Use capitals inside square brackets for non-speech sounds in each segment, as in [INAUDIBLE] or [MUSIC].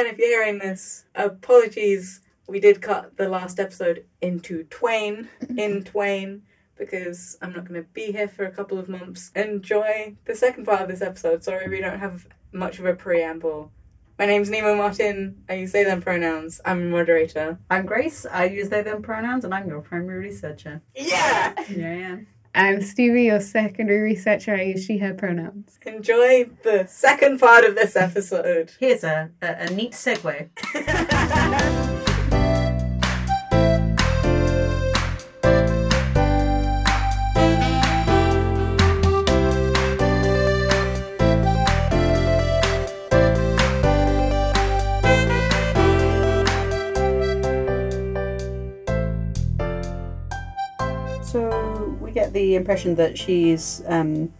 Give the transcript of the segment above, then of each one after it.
again, if you're hearing this, apologies. We did cut the last episode into twain, [LAUGHS] in twain, because I'm not going to be here for a couple of months. Enjoy the second part of this episode. Sorry, we don't have much of a preamble. My name's Nemo Martin. I use they them pronouns. I'm a moderator. I'm Grace. I use they them pronouns, and I'm your primary researcher. Yeah! Yeah, yeah. I'm Stevie, your secondary researcher. I use she, her pronouns. Enjoy the second part of this episode. Here's a, a, a neat segue. [LAUGHS] the impression that she's um,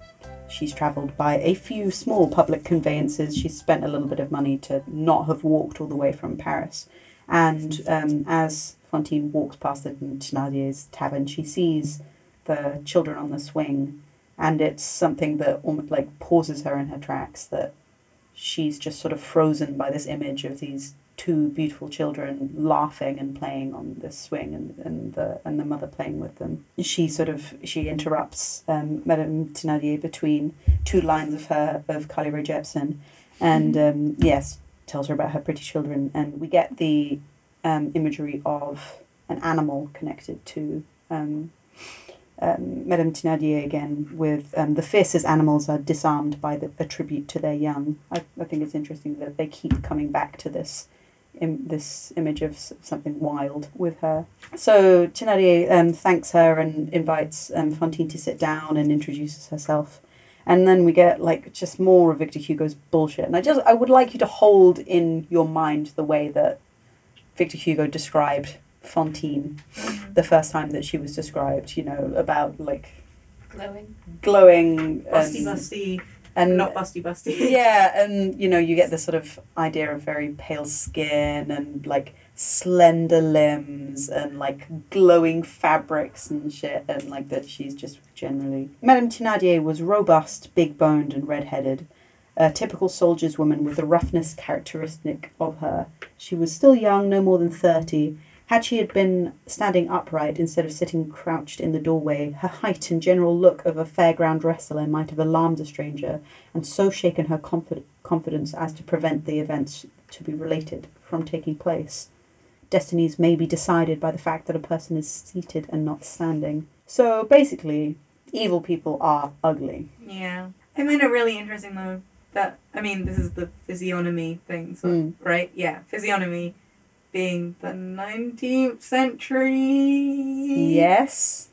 she's travelled by a few small public conveyances. She's spent a little bit of money to not have walked all the way from Paris. And um, as Fantine walks past the Thénardier's tavern, she sees the children on the swing, and it's something that almost like pauses her in her tracks. That she's just sort of frozen by this image of these two beautiful children laughing and playing on the swing and, and the and the mother playing with them. She sort of she interrupts um, Madame Thénardier between two lines of her of Carly Jepsen and um, yes, tells her about her pretty children and we get the um, imagery of an animal connected to um, um, Madame Thénardier again with um, the fiercest animals are disarmed by the, a tribute to their young. I, I think it's interesting that they keep coming back to this Im- this image of something wild with her. So Thénardier um, thanks her and invites um, Fantine to sit down and introduces herself. And then we get like just more of Victor Hugo's bullshit. And I just I would like you to hold in your mind the way that Victor Hugo described Fantine the first time that she was described, you know, about like Glowing. glowing Busty, and, busty. And Not busty, busty. [LAUGHS] yeah, and you know, you get this sort of idea of very pale skin and like slender limbs and like glowing fabrics and shit, and like that she's just generally. Madame Thénardier was robust, big boned, and red headed. A typical soldier's woman with the roughness characteristic of her. She was still young, no more than thirty. Had she had been standing upright instead of sitting crouched in the doorway, her height and general look of a fairground wrestler might have alarmed a stranger and so shaken her confi- confidence as to prevent the events to be related from taking place. Destinies may be decided by the fact that a person is seated and not standing. So basically, evil people are ugly. Yeah. I find it really interesting though that I mean this is the physiognomy thing, so Mm. right? Yeah, physiognomy being the nineteenth century Yes.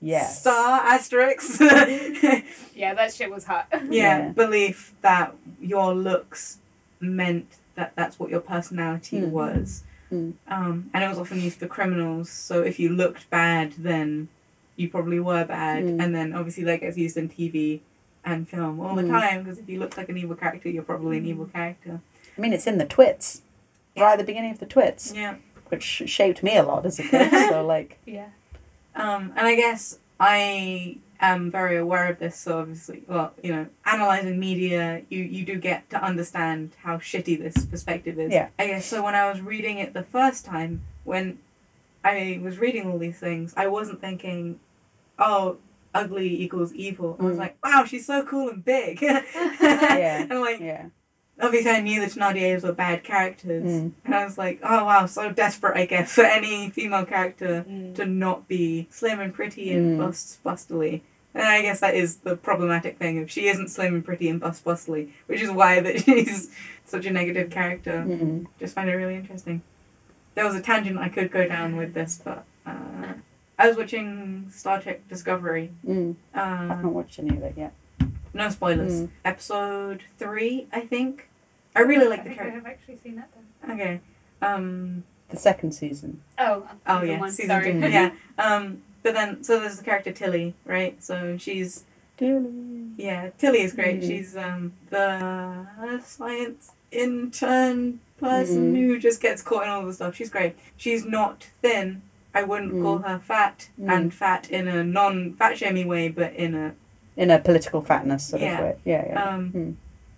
Yes. star asterisk. [LAUGHS] Yeah, that shit was hot. [LAUGHS] yeah, Yeah. belief that your looks meant that that's what your personality Mm. was. Mm. Um, and it was often used for criminals. So if you looked bad, then you probably were bad. Mm. And then obviously that gets used in TV and film all the Mm. time because if you look like an evil character, you're probably an evil character. I mean, it's in the twits. Right at the beginning of the twits, Yeah. which shaped me a lot as a kid. so, like, Yeah. Um, and I guess I am very aware of this. So obviously, well, you know, analyzing media, you you do get to understand how shitty this perspective is. Yeah. I guess so. When I was reading it the first time, when I was reading all these things, I wasn't thinking, oh. Ugly equals evil. I was Mm. like, wow, she's so cool and big. [LAUGHS] [LAUGHS] Yeah, And like, yeah. Obviously, I knew the Thénardiers were bad characters. Mm. And I was like, oh wow, so desperate, I guess, for any female character Mm. to not be slim and pretty and Mm. bust bustily. And I guess that is the problematic thing if she isn't slim and pretty and bust bustily, which is why that [LAUGHS] she's such a negative character. Mm-mm. Just find it really interesting. There was a tangent I could go down with this, but uh, I was watching Star Trek Discovery. Mm. I've Uh, not watched any of it yet. No spoilers. Mm. Episode three, I think. I really like I the character. I've actually seen that then. Okay. Um, The second season. Oh, Oh yeah, one. season Sorry. two. [LAUGHS] yeah. Um, but then so there's the character Tilly, right? So she's Tilly. yeah, Tilly is great. Mhm. She's um the science intern person Mhm. who just gets caught in all the stuff. She's great. She's not thin. I wouldn't Mm. call her fat, Mm. and fat in a non-fat shaming way, but in a In a political fatness sort Yeah. of way. Yeah, yeah. um. Mm.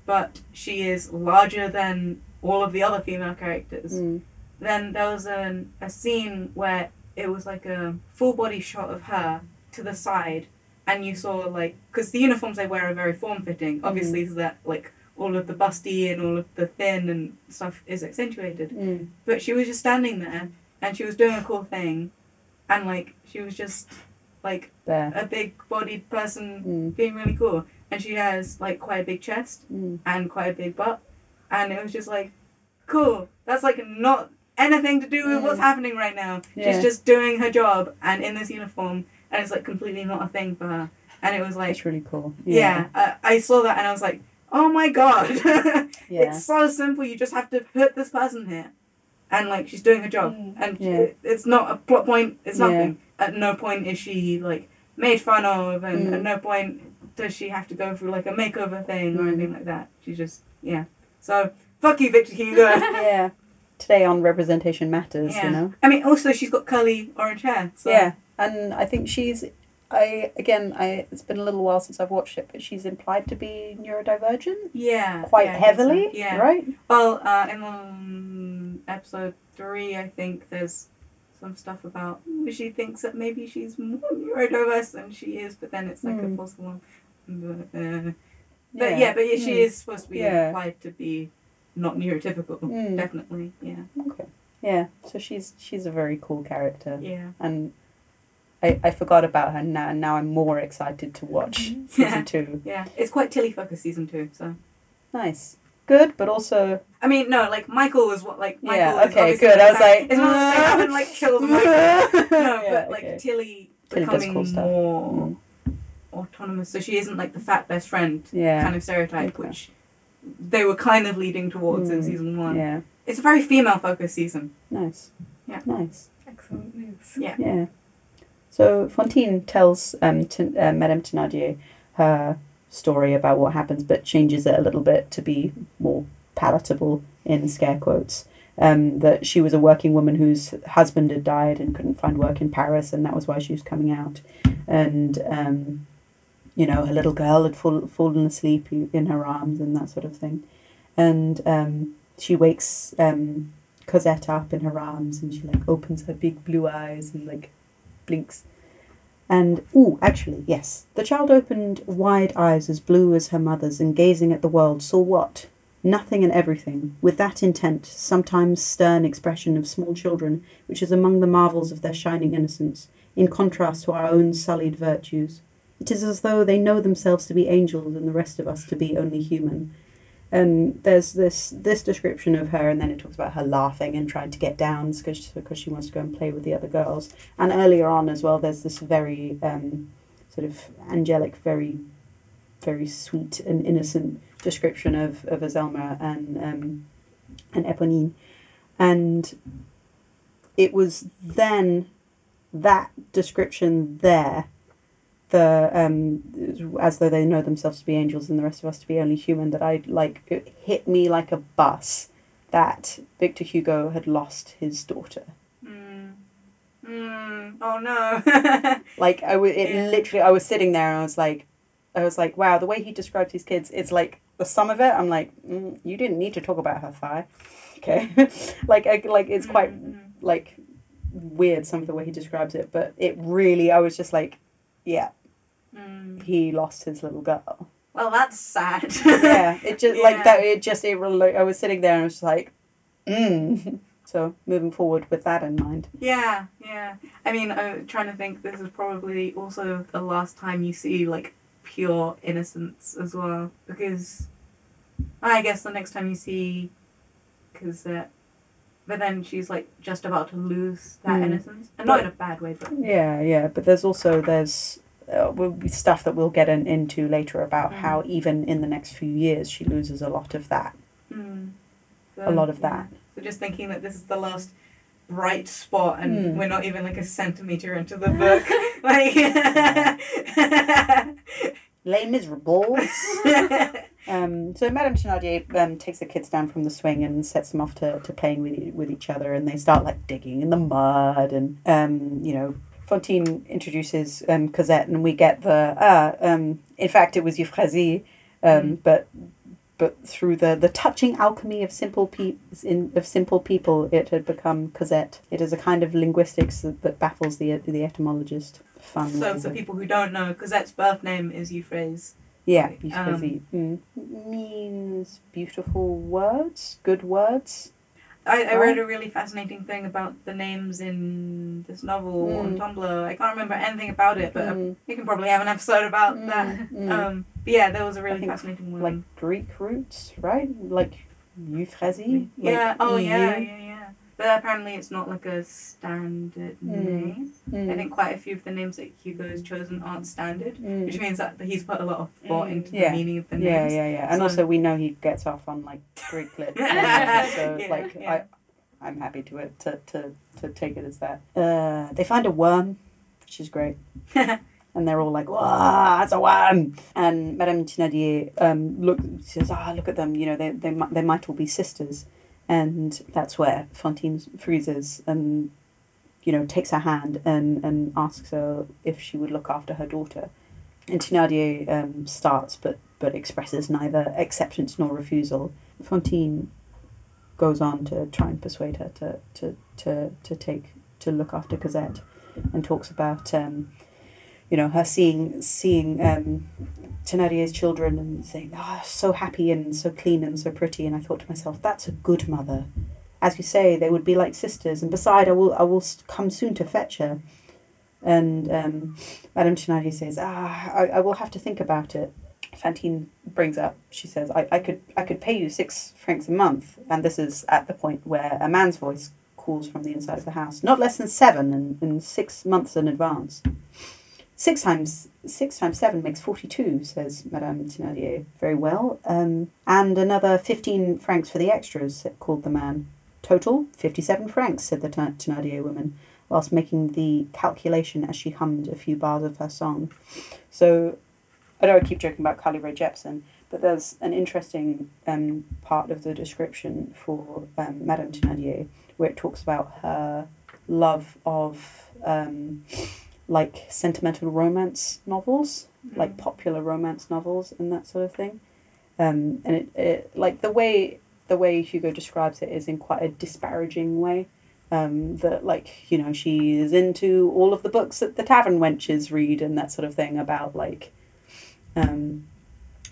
But she is larger than all of the other female characters. Mm. Then there was an, a scene where it was like a full body shot of her to the side, and you saw like because the uniforms they wear are very form fitting, obviously, so that like all of the busty and all of the thin and stuff is accentuated. Mm. But she was just standing there, and she was doing a cool thing, and like she was just like There. a big bodied person Mm. being really cool, and she has like quite a big chest Mm. and quite a big butt, and it was just like, cool. That's like not anything to do with what's Mm. happening right now. Yeah. She's just doing her job and in this uniform, and it's like completely not a thing for her. And it was like, It's really cool. yeah, I, I saw that and I was like, oh my god, [LAUGHS] Yeah. it's so simple. You just have to put this person here, and like she's doing her job, Mm. and Yeah. it's not a plot point. It's Yeah. nothing. At no point is she like made fun of, and Mm. at no point does she have to go through like a makeover thing or Mm. anything like that. She's just yeah. So fuck you, Victor Hugo. [LAUGHS] [LAUGHS] yeah. Today on Representation Matters, Yeah. you know? I mean, also she's got curly orange hair. So. Yeah. And I think she's. I again, I it's been a little while since I've watched it, but she's implied to be neurodivergent Yeah. quite yeah, heavily, Yeah. right? Well, uh, in um, episode three, I think there's some stuff about she thinks that maybe she's more neurodiverse than she is, but then it's like Hmm. a false alarm. But, uh, but yeah, but yeah, she Mm. is supposed to be Yeah. implied to be not neurotypical. Mm. Definitely, yeah, Okay. Yeah. So she's she's a very cool character, yeah. and I I forgot about her now, and now I'm more excited to watch Yeah. season two. Yeah, it's quite Tilly focused season two. So Nice, good, but also I mean, no, like Michael was what like Michael Yeah, is okay, good. I was like, it's not that they haven't like [LAUGHS] killed Michael. no, Yeah, but like okay. Tilly becoming cool more Mm. autonomous, so she isn't like the fat best friend Yeah. kind of stereotype, Okay. which they were kind of leading towards in Mm. season one. Yeah. It's a very female focused season. Nice. Yeah. Nice. Excellent news. Yeah. Yeah. So Fontaine tells um, T- uh, Madame Thénardier her story about what happens, but changes it a little bit to be more palatable in scare quotes. Um, that she was a working woman whose husband had died and couldn't find work in Paris, and that was why she was coming out. And um, you know, her little girl had fall, fallen asleep in her arms and that sort of thing. And um, she wakes um, Cosette up in her arms, and she like opens her big blue eyes and like blinks. And, ooh, actually, yes. The child opened wide eyes as blue as her mother's and gazing at the world saw what? Nothing and everything, with that intent, sometimes stern expression of small children, which is among the marvels of their shining innocence, in contrast to our own sullied virtues. It is as though they know themselves to be angels and the rest of us to be only human. And there's this this description of her, and then it talks about her laughing and trying to get down because because she wants to go and play with the other girls. And earlier on as well, there's this very um, sort of angelic, very very sweet and innocent description of of Azelma and um, and Eponine, and it was then that description there the um as though they know themselves to be angels and the rest of us to be only human that I like it hit me like a bus that Victor Hugo had lost his daughter. Mm. Mm. Oh no. [LAUGHS] Like I was, it Yeah. literally. I was sitting there and I was like, I was like, wow, the way he described his kids, it's like the sum of it. I'm like, mm, you didn't need to talk about her thigh, [LAUGHS] okay? [LAUGHS] like, I, like it's quite Mm, like weird some of the way he describes it, but it really, I was just like, yeah, mm, he lost his little girl. Well, that's sad. yeah, it just [LAUGHS] Yeah. like that. It just it really. I was sitting there and I was like, mm. [LAUGHS] So moving forward with that in mind. Yeah, yeah. I mean, I'm trying to think. This is probably also the last time you see like pure innocence as well, because I guess the next time you see, because uh, but then she's like just about to lose that Mm. innocence, and not in a bad way, but Yeah, yeah, but there's also there's uh, will be stuff that we'll get in, into later about Mm. how even in the next few years she loses a lot of that. mm. A lot of that. So just thinking that this is the last bright spot, and Mm. we're not even like a centimeter into the book, [LAUGHS] like. [LAUGHS] Les Miserables. [LAUGHS] um, so Madame Thénardier um, takes the kids down from the swing and sets them off to, to playing with with each other, and they start like digging in the mud, and um, you know. Fontaine introduces um, Cosette, and we get the ah. Um, in fact, it was Euphrasie, um, Mm. but but through the, the touching alchemy of simple pe- in, of simple people, it had become Cosette. It is a kind of linguistics that, that baffles the the etymologist. Fun. So for people who don't know, Cosette's birth name is Euphrasie. Yeah, Um, Euphrasie. mm. means beautiful words, good words. I, I read a really fascinating thing about the names in this novel on Mm. Tumblr. I can't remember anything about it, but Mm, we can probably have an episode about Mm, that. mm. [LAUGHS] Um, but yeah, there was a really fascinating one. like Greek roots, right? Like Euphrasie. yeah. like oh EU. yeah, yeah, yeah. But apparently, it's not like a standard Mm. name. Mm, I think quite a few of the names that Hugo has chosen aren't standard, mm. which means that he's put a lot of thought Mm. into Yeah. the meaning of the names. yeah, yeah. Yeah. And So- also, we know he gets off on like Greek [LAUGHS] lit. so, [LAUGHS] Yeah, like. I, I'm happy to it to, to, to take it as that. Uh, they find a worm, which is great. [LAUGHS] and they're all like, "Wow, that's a worm!" And Madame Thénardier um, look says, "Ah, look at them. You know, they they they might all be sisters." And that's where Fantine freezes and you know takes her hand and and asks her if she would look after her daughter. And Thénardier um, starts, but but expresses neither acceptance nor refusal. Fantine goes on to try and persuade her to to to, to take to look after Cosette, and talks about um, you know her seeing seeing um, Thénardier's children and saying, "Ah, so happy and so clean and so pretty." And I thought to myself, "That's a good mother." As you say, they would be like sisters. And beside, I will I will come soon to fetch her. And um, Madame Thénardier says, "Ah, I, I will have to think about it." Fantine brings up, she says, I, I could I could pay you six francs a month, and this is at the point where a man's voice calls from the inside of the house. Not less than seven and, and six months in advance. Six times six times seven makes forty two, says Madame Thénardier. Very well. Um, and another fifteen francs for the extras, called the man. Total fifty seven francs, said the Thén- Thénardier woman, whilst making the calculation as she hummed a few bars of her song. So I know I keep joking about Carly Rae Jepsen, but there's an interesting um, part of the description for um, Madame Thénardier where it talks about her love of um, like sentimental romance novels, like popular romance novels and that sort of thing. Um, and it, it like the way the way Hugo describes it is in quite a disparaging way. Um, that like you know she is into all of the books that the tavern wenches read and that sort of thing about like um,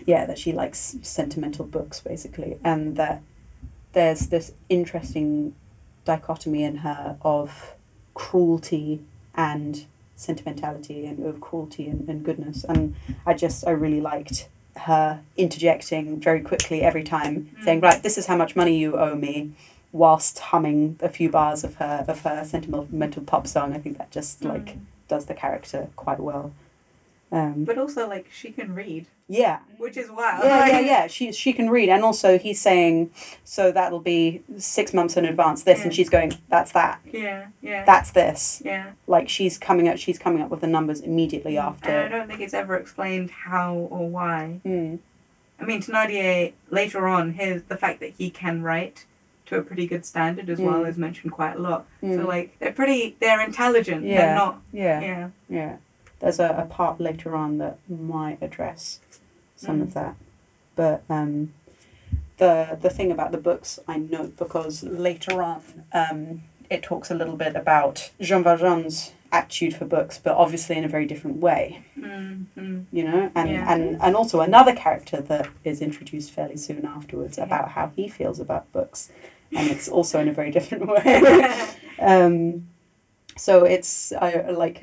yeah, that she likes sentimental books basically, and that there's this interesting dichotomy in her of cruelty and sentimentality and of cruelty and, and goodness. And I just, I really liked her interjecting very quickly every time, mm. saying, right, this is how much money you owe me, whilst humming a few bars of her, of her sentimental pop song. I think that just mm. like does the character quite well. Um, But also, like, she can read, yeah, which is wild. yeah, yeah, yeah. She she can read, and also he's saying, so that'll be six months in advance. This, and she's going, that's that, Yeah, yeah. that's this. yeah. Like she's coming up, she's coming up with the numbers immediately after. And I don't think it's ever explained how or why. Mm. I mean, Thénardier, later on, his the fact that he can write to a pretty good standard as well Mm. is mentioned quite a lot. Mm. So, like, they're pretty, they're intelligent, Yeah. but not, Yeah, yeah. yeah. There's a, a part later on that might address some Mm. of that, but um, the the thing about the books I note because later on um, it talks a little bit about Jean Valjean's attitude for books, but obviously in a very different way. Mm, mm. you know and, Yeah. and and also another character that is introduced fairly soon afterwards Yeah. about how he feels about books and it's also in a very different [LAUGHS] way [LAUGHS] um, so it's I like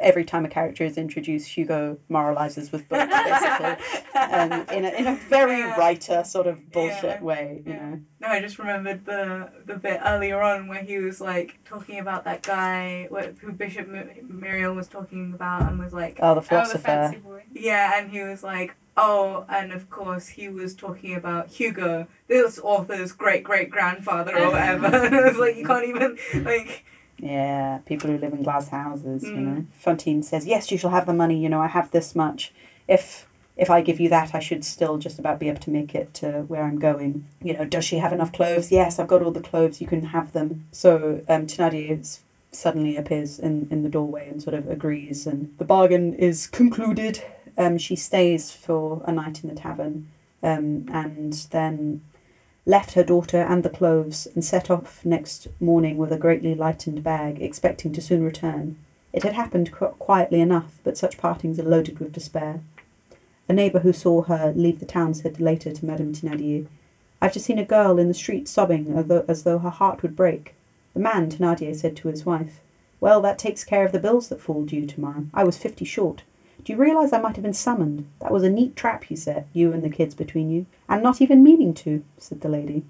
every time a character is introduced Hugo moralizes with books [LAUGHS] basically um, in, a, in a very Yeah. writer sort of bullshit Yeah. way you Yeah. know No, I just remembered the the bit earlier on where he was like talking about that guy wh- who Bishop Myriel was talking about and was like, oh the Oh, the philosopher fancy boy. yeah, and he was like, oh, and of course he was talking about Hugo, this author's great great grandfather or [LAUGHS] whatever. and [LAUGHS] it was like you can't even like Yeah, people who live in glass houses, you Mm. know. Fantine says, "Yes, you shall have the money. You know, I have this much. If if I give you that, I should still just about be able to make it to where I'm going. You know, does she have enough clothes? Yes, I've got all the clothes. You can have them." So um, Thénardier is- suddenly appears in in the doorway and sort of agrees, and the bargain is concluded. Um, she stays for a night in the tavern, um, and then left her daughter and the clothes and set off next morning with a greatly lightened bag, expecting to soon return. It had happened qu- quietly enough, but such partings are loaded with despair. A neighbour who saw her leave the town said later to Madame Thénardier, I've just seen a girl in the street sobbing as though, as though her heart would break. The man, Thénardier said to his wife, Well, that takes care of the bills that fall due tomorrow. I was fifty short. Do you realise I might have been summoned? That was a neat trap you set, you and the kids between you. And not even meaning to, said the lady.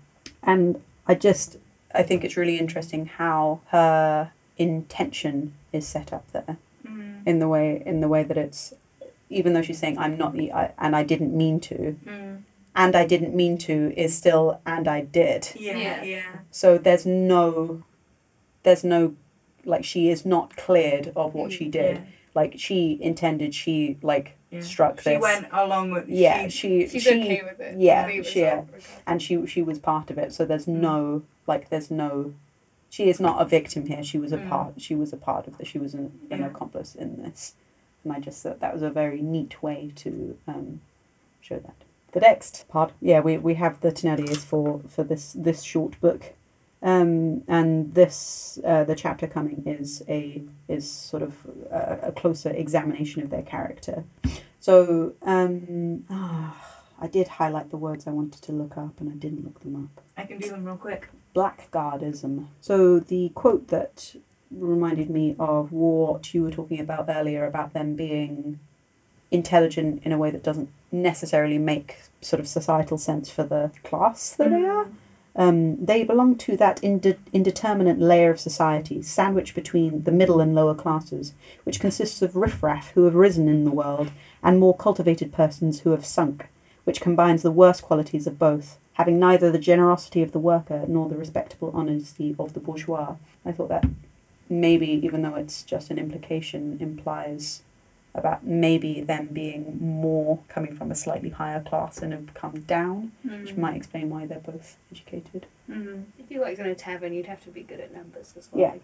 And I just, I think it's really interesting how her intention is set up there Mm. in the way in the way that it's even though she's saying I'm not the I, and I didn't mean to Mm. and I didn't mean to is still and I did. Yeah, Yeah. yeah. So there's no there's no like she is not cleared of what she did. Yeah. Like she intended she like Yeah. struck She this. went along with. yeah, She, she She's she okay with it. yeah, she- regardless. and she she was part of it. So there's Mm. no like there's no she is not a victim here. She was a Mm. part. She was a part of this. She was an, an Yeah. accomplice in this, and I just thought that was a very neat way to um, show that. The next part, yeah, we, we have the Thénardiers for for this this short book, um, and this uh, the chapter coming is a is sort of a, a closer examination of their character. So um, ah, I did highlight the words I wanted to look up, and I didn't look them up I can do them real quick. blackguardism. So the quote that reminded me of what you were talking about earlier about them being intelligent in a way that doesn't necessarily make sort of societal sense for the class that they are. Um, they belong to that inde- indeterminate layer of society, sandwiched between the middle and lower classes, which consists of riffraff who have risen in the world and more cultivated persons who have sunk, which combines the worst qualities of both, having neither the generosity of the worker nor the respectable honesty of the bourgeois. I thought that maybe, even though it's just an implication, implies about maybe them being more coming from a slightly higher class and have come down, which Mm. might explain why they're both educated. Mm. If you worked in a tavern, you'd have to be good at numbers as well. Yeah. I.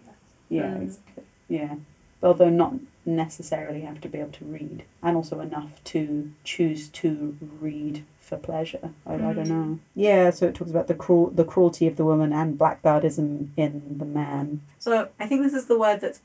Yeah, Mm. exactly. yeah. Although not necessarily have to be able to read, and also enough to choose to read for pleasure. I, I don't Mm. know. Yeah, so it talks about the cruel, the cruelty of the woman and blackguardism in the man. So I think this is the word that's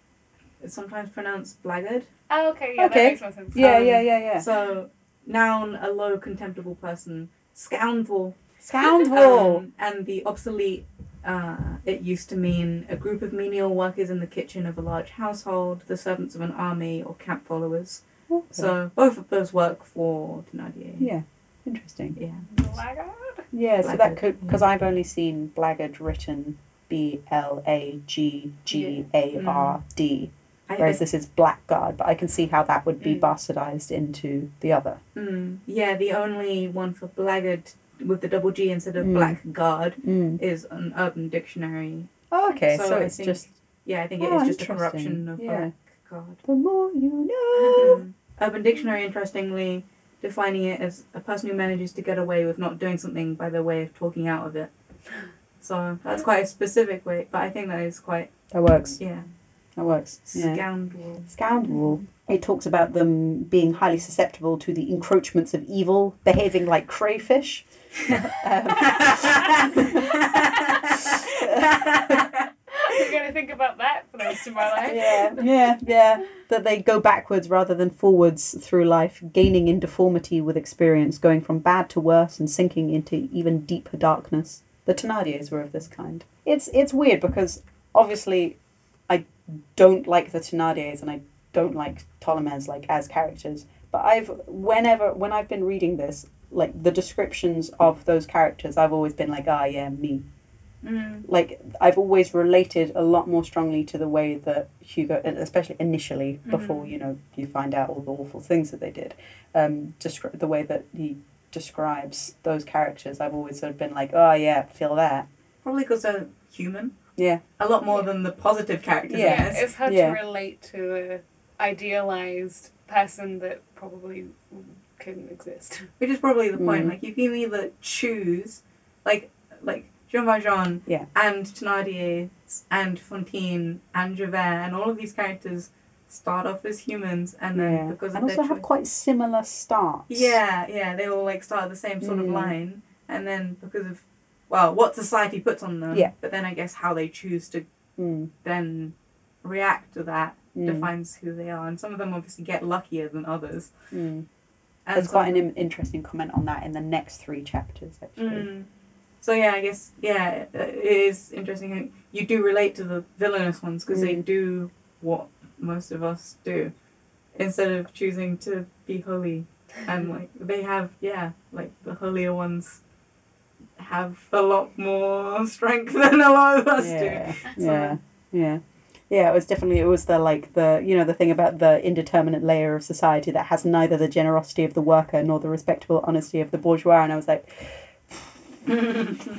sometimes pronounced blackguard. Oh, okay, yeah, Okay. that makes more sense. Yeah, Um, yeah, yeah, yeah. So noun, a low contemptible person. Scoundrel. Scoundrel. Um, and the obsolete. Uh, it used to mean a group of menial workers in the kitchen of a large household, the servants of an army, or camp followers. Okay. So both of those work for Thénardier. yeah, interesting. Yeah. Blackguard? Yeah, so that could because I've only seen blackguard written B L A G G A R D, I, whereas this is blackguard. But I can see how that would be Mm. bastardized into the other. Mm, yeah, the only one for blackguard with the double G instead of Mm. blackguard Mm. is an Urban Dictionary. Oh, okay, So so, it's think just Yeah, I think it Oh, is just a corruption of Yeah. blackguard. the more you know. [LAUGHS] Urban Dictionary, interestingly, defining it as a person who manages to get away with not doing something by their way of talking out of it. So that's quite a specific way, but I think that is quite, That works. yeah, That works. Yeah. scoundrel. Scoundrel. It talks about them being highly susceptible to the encroachments of evil, behaving like crayfish. I'm going to think about that for the rest of my life. yeah, yeah, yeah. That they go backwards rather than forwards through life, gaining in deformity with experience, going from bad to worse and sinking into even deeper darkness. The Thénardiers were of this kind. It's it's weird because obviously I don't like the Thénardiers and I don't like Tholomyès like as characters. But I've whenever when I've been reading this, like the descriptions of those characters, I've always been like, ah, yeah, me Mm, like I've always related a lot more strongly to the way that Hugo, especially initially before you know you find out all the awful things that they did, um, descri- the way that he describes those characters, I've always sort of been like, oh yeah, feel that, probably because they're human. Yeah, A lot more than the positive characters, Yeah. I it's hard Yeah. to relate to a idealized person that probably couldn't exist. [LAUGHS] Which is probably the point. Mm. Like you can either choose, like like Jean Valjean Yeah. and Thénardier and Fontaine and Javert and all of these characters start off as humans and then Yeah. because of And their also have choice- quite similar starts. Yeah, yeah, they all like start the same sort of Mm. line, and then because of well, what society puts on them. Yeah. But then I guess how they choose to Mm, then react to that mm, defines who they are, and some of them obviously get luckier than others. mm. There's some- quite an in- interesting comment on that in the next three chapters, actually. Mm. So yeah, I guess yeah, it it is interesting. You do relate to the villainous ones because they Mm. do what most of us do, instead of choosing to be holy, and [LAUGHS] like they have yeah, like the holier ones have a lot more strength [LAUGHS] than a lot of us yeah, do. yeah, yeah. Yeah, it was definitely it was the like the you know the thing about the indeterminate layer of society that has neither the generosity of the worker nor the respectable honesty of the bourgeois, and I was like, [LAUGHS]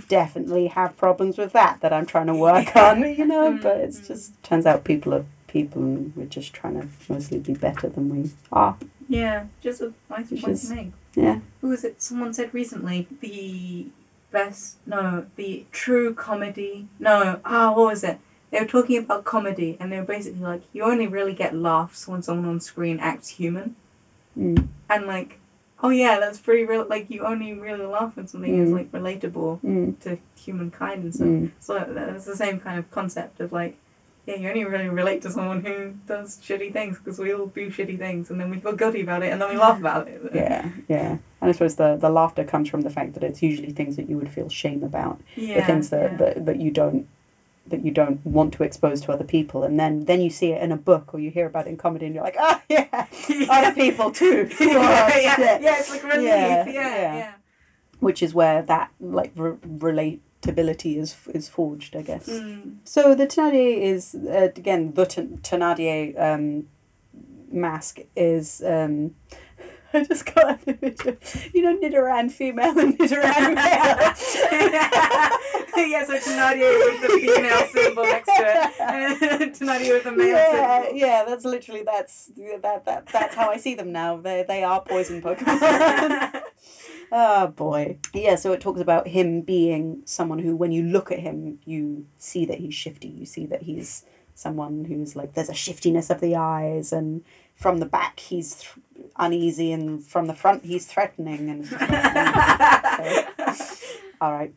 definitely have problems with that that I'm trying to work [LAUGHS] on, you know. But it's Mm. just turns out people are people, and we're just trying to mostly be better than we are. yeah, just a nice point is- to make. Yeah. Who was it? Someone said recently the best, no, the true comedy. No, ah, what was it? They were talking about comedy, and they were basically like, you only really get laughs when someone on screen acts human, Mm. and like, oh yeah, that's pretty real. Like, you only really laugh when something is Mm. like relatable Mm. to humankind and stuff. Mm. So that's the same kind of concept of like, yeah, you only really relate to someone who does shitty things because we all do shitty things, and then we feel guilty about it, and then we laugh about it. Yeah, yeah. And I suppose the, the laughter comes from the fact that it's usually things that you would feel shame about. yeah, the things that, yeah. that, that you don't that you don't want to expose to other people and then then you see it in a book or you hear about it in comedy and you're like ah [LAUGHS] yeah [LAUGHS] other people too [LAUGHS] yeah, Oh, yeah, yeah, it's like relief. Yeah, Yeah, yeah. yeah. which is where that like re- relatability is is forged i guess Mm. so the Thénardier is uh, again the Thénardier um, mask is um, [LAUGHS] I just got an image of, you know, Nidoran female and Nidoran male. [LAUGHS] yeah, so Thenardier with the female symbol next to it, [LAUGHS] and with the male yeah, symbol. yeah, that's literally that's that, that that's how I see them now. They they are poison Pokemon. Oh boy. Yeah, so it talks about him being someone who when you look at him you see that he's shifty. You see that he's someone who's like there's a shiftiness of the eyes and from the back he's th- uneasy and from the front he's threatening and [LAUGHS] all right.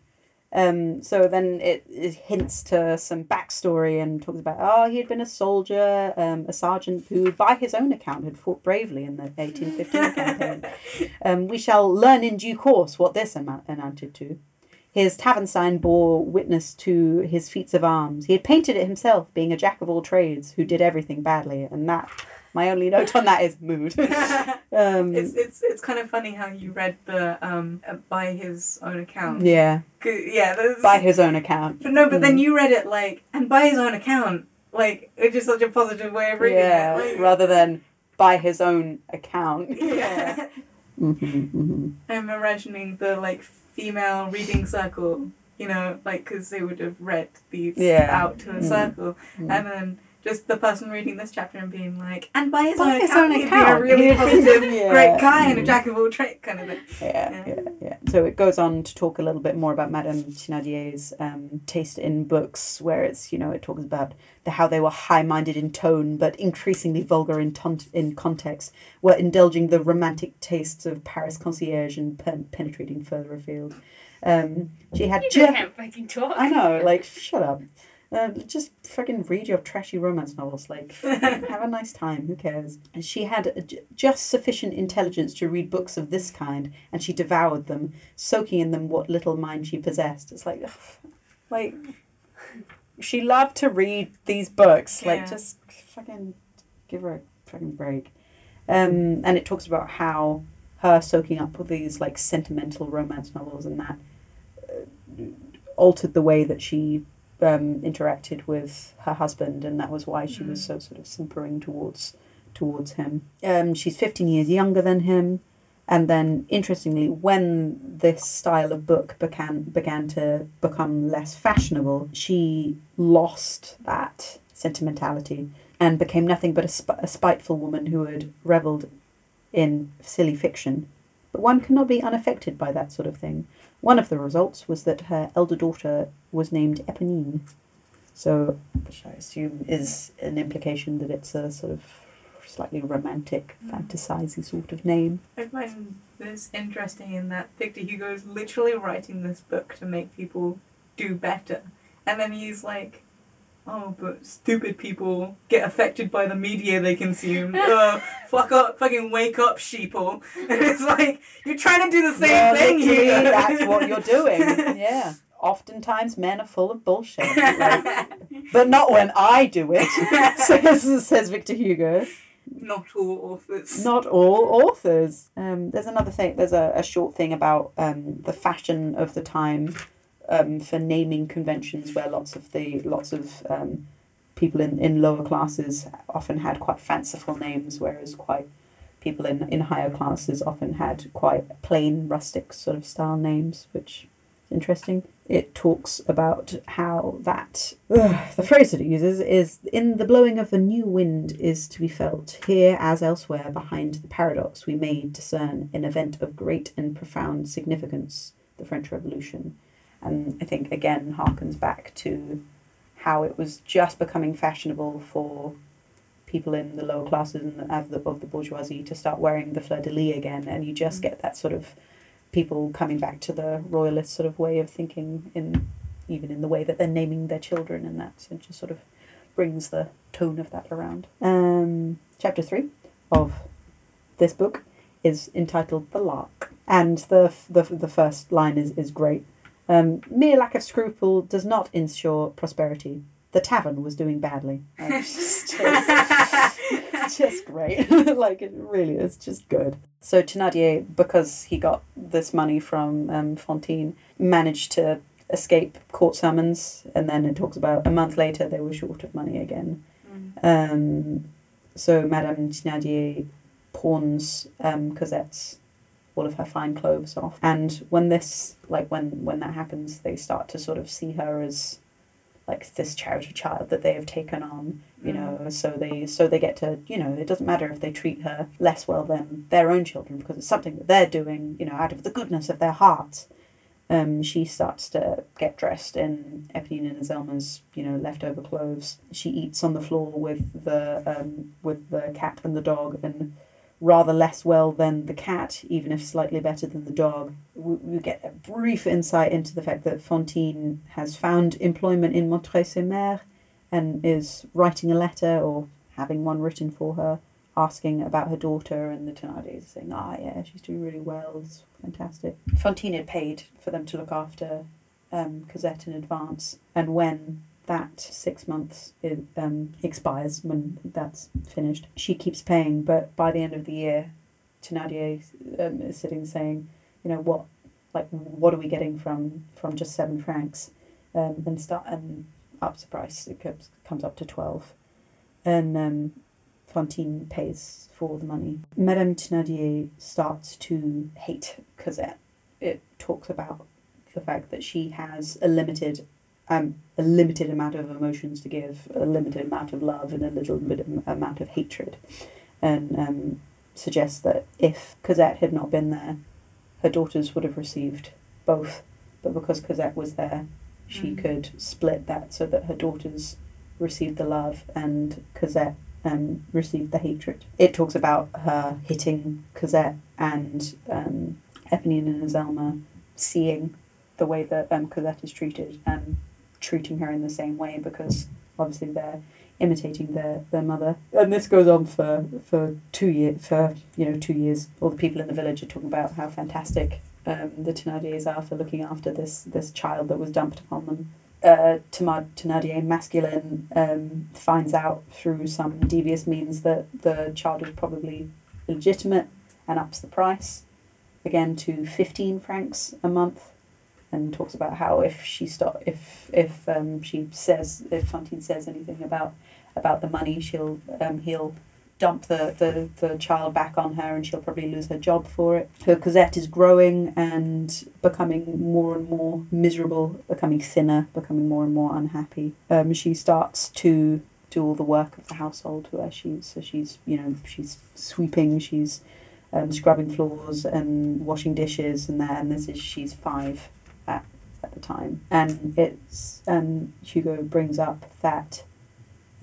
Um, so then it, it hints to some backstory and talks about oh he had been a soldier, um, a sergeant who, by his own account, had fought bravely in the eighteen fifteen [LAUGHS] campaign. Um, we shall learn in due course what this amou- amounted to. His tavern sign bore witness to his feats of arms. He had painted it himself, being a jack of all trades who did everything badly, and that my only note on that is mood. [LAUGHS] um, It's, it's it's kind of funny how you read the um uh, by his own account. yeah, Yeah, by his own account. but no, but then Mm. you read it like and by his own account, like it's just such a positive way of reading yeah, it. Like, rather than by his own account. [LAUGHS] yeah. hmm hmm I'm imagining the like female reading circle, you know, like because they would have read these Yeah. out to a Mm. circle, Mm. and then just the person reading this chapter and being like, and by his By own his account, own he'd be a really positive, [LAUGHS] yeah. great guy and a Mm. jack of all trades kind of thing. Yeah, Yeah. yeah, yeah. So it goes on to talk a little bit more about Madame Thénardier's um, taste in books, where it's you know it talks about the, how they were high-minded in tone but increasingly vulgar in ton- in context, were indulging the romantic tastes of Paris concierge and pen- penetrating further afield. Um, she had You ju- just can't fucking talk. I know, like shut up. Uh, just fucking read your trashy romance novels. Like, [LAUGHS] have a nice time. Who cares? And she had j- just sufficient intelligence to read books of this kind, and she devoured them, soaking in them what little mind she possessed. It's like, ugh, like, she loved to read these books. Like, just fucking give her a fucking break. Um, and it talks about how her soaking up all these like sentimental romance novels and that uh, altered the way that she um, interacted with her husband, and that was why she was so sort of simpering towards towards him. Um, she's fifteen years younger than him, and then interestingly, when this style of book began began to become less fashionable, she lost that sentimentality and became nothing but a, sp- a spiteful woman who had revelled in silly fiction. But one cannot be unaffected by that sort of thing. One of the results was that her elder daughter was named Eponine. So, which I assume is an implication that it's a sort of slightly romantic, mm. fantasising sort of name. I find this interesting in that Victor Hugo is literally writing this book to make people do better. And then he's like, oh, but stupid people get affected by the media they consume. [LAUGHS] uh, fuck up, fucking wake up, sheeple. And [LAUGHS] it's like, you're trying to do the same Yeah, thing here. That's what you're [LAUGHS] doing. Yeah. Oftentimes, men are full of bullshit. like, but not when I do it, says, says Victor Hugo. Not all authors. Not all authors. Um, there's another thing. There's a, a short thing about um, the fashion of the time um, for naming conventions, where lots of the lots of um, people in, in lower classes often had quite fanciful names, whereas quite people in, in higher classes often had quite plain rustic sort of style names, which is interesting. It talks about how that ugh, the phrase that it uses is in the blowing of a new wind is to be felt here as elsewhere behind the paradox we may discern an event of great and profound significance the french revolution and i think again harkens back to how it was just becoming fashionable for people in the lower classes and of, the, of the bourgeoisie to start wearing the fleur de lis again. And you just get that sort of people coming back to the royalist sort of way of thinking in even in the way that they're naming their children and that. So just sort of brings the tone of that around. Um, chapter 3 of this book is entitled the lark. And the the, the first line is, is great um, mere lack of scruple does not ensure prosperity. The tavern was doing badly. [LAUGHS] It's just, [LAUGHS] it's just great. [LAUGHS] Like it really is just good. So Thénardier, because he got this money from um, Fontaine, managed to escape court summons, and then it talks about a month later they were short of money again. Um, so Madame Thénardier pawns um, Cosette's all of her fine clothes off, and when this, like when when that happens, they start to sort of see her as like this charity child that they have taken on you know. So they so they get to you know it doesn't matter if they treat her less well than their own children because it's something that they're doing you know out of the goodness of their hearts um, she starts to get dressed in Eponine and Azelma's, you know, leftover clothes. She eats on the floor with the um, with the cat and the dog, and rather less well than the cat, even if slightly better than the dog. We, we get a brief insight into the fact that Fantine has found employment in Montreuil-sur-Mer and is writing a letter or having one written for her, asking about her daughter, and the Thénardiers saying, "Ah, yeah, she's doing really well. It's fantastic." Fantine had paid for them to look after um, Cosette in advance, and when that six months it, um, expires, when that's finished, she keeps paying. But by the end of the year, Thénardier um, is sitting saying, "You know what? Like, what are we getting from from just seven francs?" Um, and start and ups the price. It comes comes up to twelve, and um, Fantine pays for the money. Madame Thénardier starts to hate Cosette. It talks about the fact that she has a limited, um, a limited amount of emotions to give, a limited amount of love, and a little bit of amount of hatred, and um, suggests that if Cosette had not been there, her daughters would have received both, but because Cosette was there, she Mm. could split that so that her daughters received the love and Cosette um, received the hatred. It talks about her hitting Cosette and um, Eponine and Azelma seeing the way that um, Cosette is treated and treating her in the same way because obviously they're imitating their, their mother. And this goes on for, for two years for you know two years. All the people in the village are talking about how fantastic um, the Thénardiers are for looking after this this child that was dumped upon them. Uh, Thénardier masculine um, finds out through some devious means that the child is probably illegitimate and ups the price again to 15 francs a month and talks about how if she stop if if um, she says if Fantine says anything about about the money she'll um, he'll dump the, the, the child back on her and she'll probably lose her job for it. Her Cosette is growing and becoming more and more miserable, becoming thinner, becoming more and more unhappy. Um, she starts to do all the work of the household where she's so she's you know she's sweeping, she's um, scrubbing floors and washing dishes and that and this is she's five at, at the time and it's um, Hugo brings up that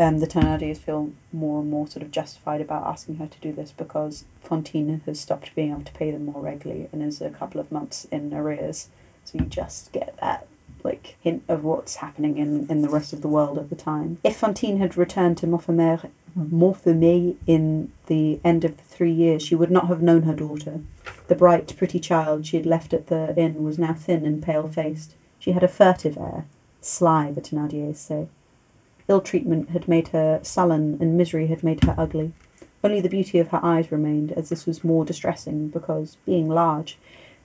um, the Thénardiers feel more and more sort of justified about asking her to do this because Fantine has stopped being able to pay them more regularly and is a couple of months in arrears. So you just get that like hint of what's happening in, in the rest of the world at the time. If Fantine had returned to Montfermeil, Montfermeil in the end of the three years, she would not have known her daughter. The bright, pretty child she had left at the inn was now thin and pale faced. She had a furtive air, sly, the Thénardiers say. Ill treatment had made her sullen, and misery had made her ugly. Only the beauty of her eyes remained, as this was more distressing, because, being large,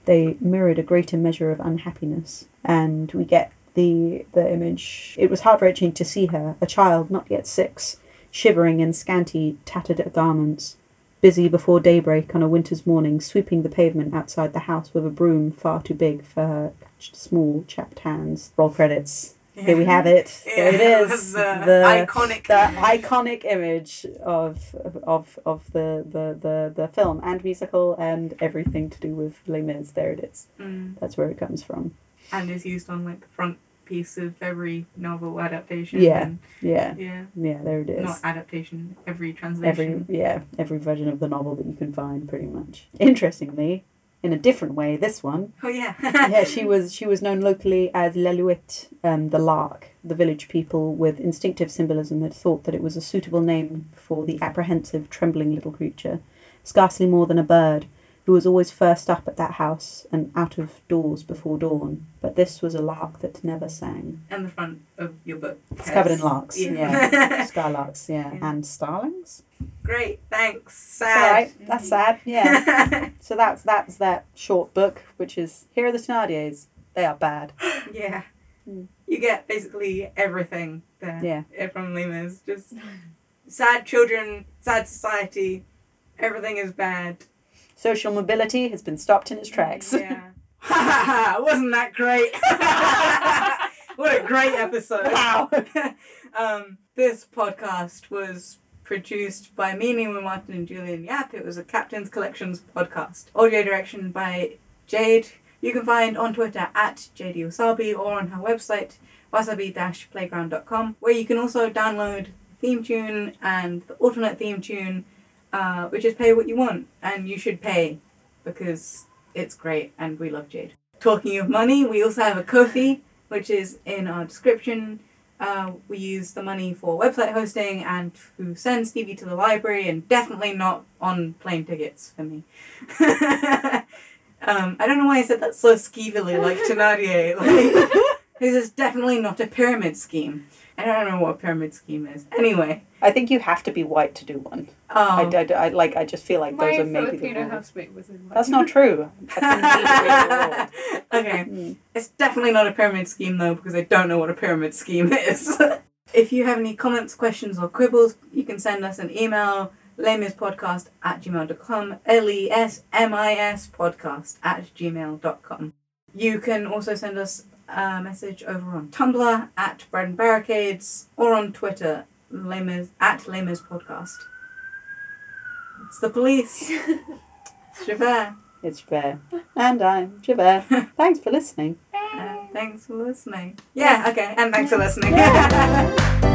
they mirrored a greater measure of unhappiness. And we get the the image. It was heart wrenching to see her, a child not yet six, shivering in scanty, tattered garments, busy before daybreak on a winter's morning, sweeping the pavement outside the house with a broom far too big for her small, chapped hands. Roll credits. Here we have it. [LAUGHS] There it Yeah, is. the the iconic the image. iconic image of of of the, the, the, the film and musical and everything to do with Les Mis. There it is. Mm. That's where it comes from. And is used on like the front piece of every novel adaptation. Yeah. and- Yeah, yeah. yeah, there it is. Not adaptation, every translation. every yeah, every version of the novel that you can find, pretty much. Interestingly, in a different way, this one, Oh yeah. [LAUGHS] yeah, she [LAUGHS] was she was known locally as L'Alouette, um, the lark. The village people, with instinctive symbolism, had thought that it was a suitable name for the apprehensive, trembling little creature, scarcely more than a bird, who was always first up at that house and out of doors before dawn. But this was a lark that never sang. and the front of your book. It's has- covered in larks, yeah, [LAUGHS] Yeah. skylarks, yeah, Yeah. and starlings. Great, thanks. Sad. alright, that's sad, yeah. [LAUGHS] So that's that's that short book, which is here are the Thénardiers. They are bad. [GASPS] yeah. Mm. You get basically everything there Yeah. eh, from Lima's. Just sad children, sad society, everything is bad. Social mobility has been stopped in its tracks. Yeah. Ha ha ha! Wasn't that great? [LAUGHS] what a great episode. Wow. [LAUGHS] um, this podcast was produced by me, Nima Martin, and Julian Yap. It was a Captain's Collections podcast. Audio direction by Jade. You can find on Twitter at JD Wasabi or on her website wasabi-playground.com where you can also download the theme tune and the alternate theme tune uh, which is pay what you want and you should pay because it's great and we love Jade. Talking of money, we also have a Ko-fi which is in our description. Uh, we use the money for website hosting and to send Stevie to the library, and definitely not on plane tickets for me. [LAUGHS] um, I don't know why I said that so skeevily, like [LAUGHS] Thénardier. Like, this is definitely not a pyramid scheme. I don't know what a pyramid scheme is. Anyway, I think you have to be white to do one. I, um, I, I- like. I just feel like those are maybe the Filipino rules. housemate was in one. That's not true. [LAUGHS] That's okay. the rule. It's definitely not a pyramid scheme though, because I don't know what a pyramid scheme [LAUGHS] is. [LAUGHS] if you have any comments, questions, or quibbles, you can send us an email lesmispodcast at gmail.com, L E S M I S podcast at gmail.com. You can also send us a message over on Tumblr at Bread and Barricades or on Twitter Lemurs, at Lemurs Podcast. It's the police. [LAUGHS] It's Javert. It's fair. And I'm Javert. [LAUGHS] Thanks for listening. And thanks for listening. Yeah, okay, and thanks for listening. [LAUGHS]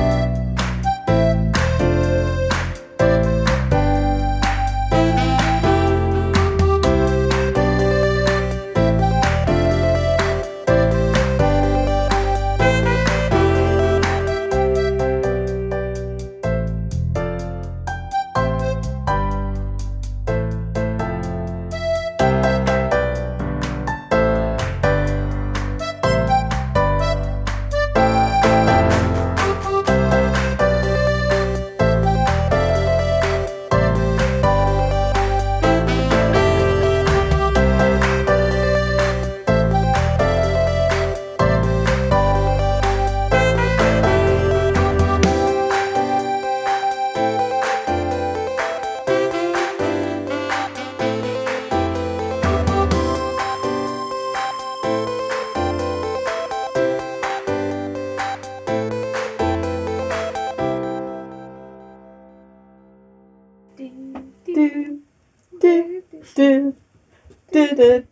do,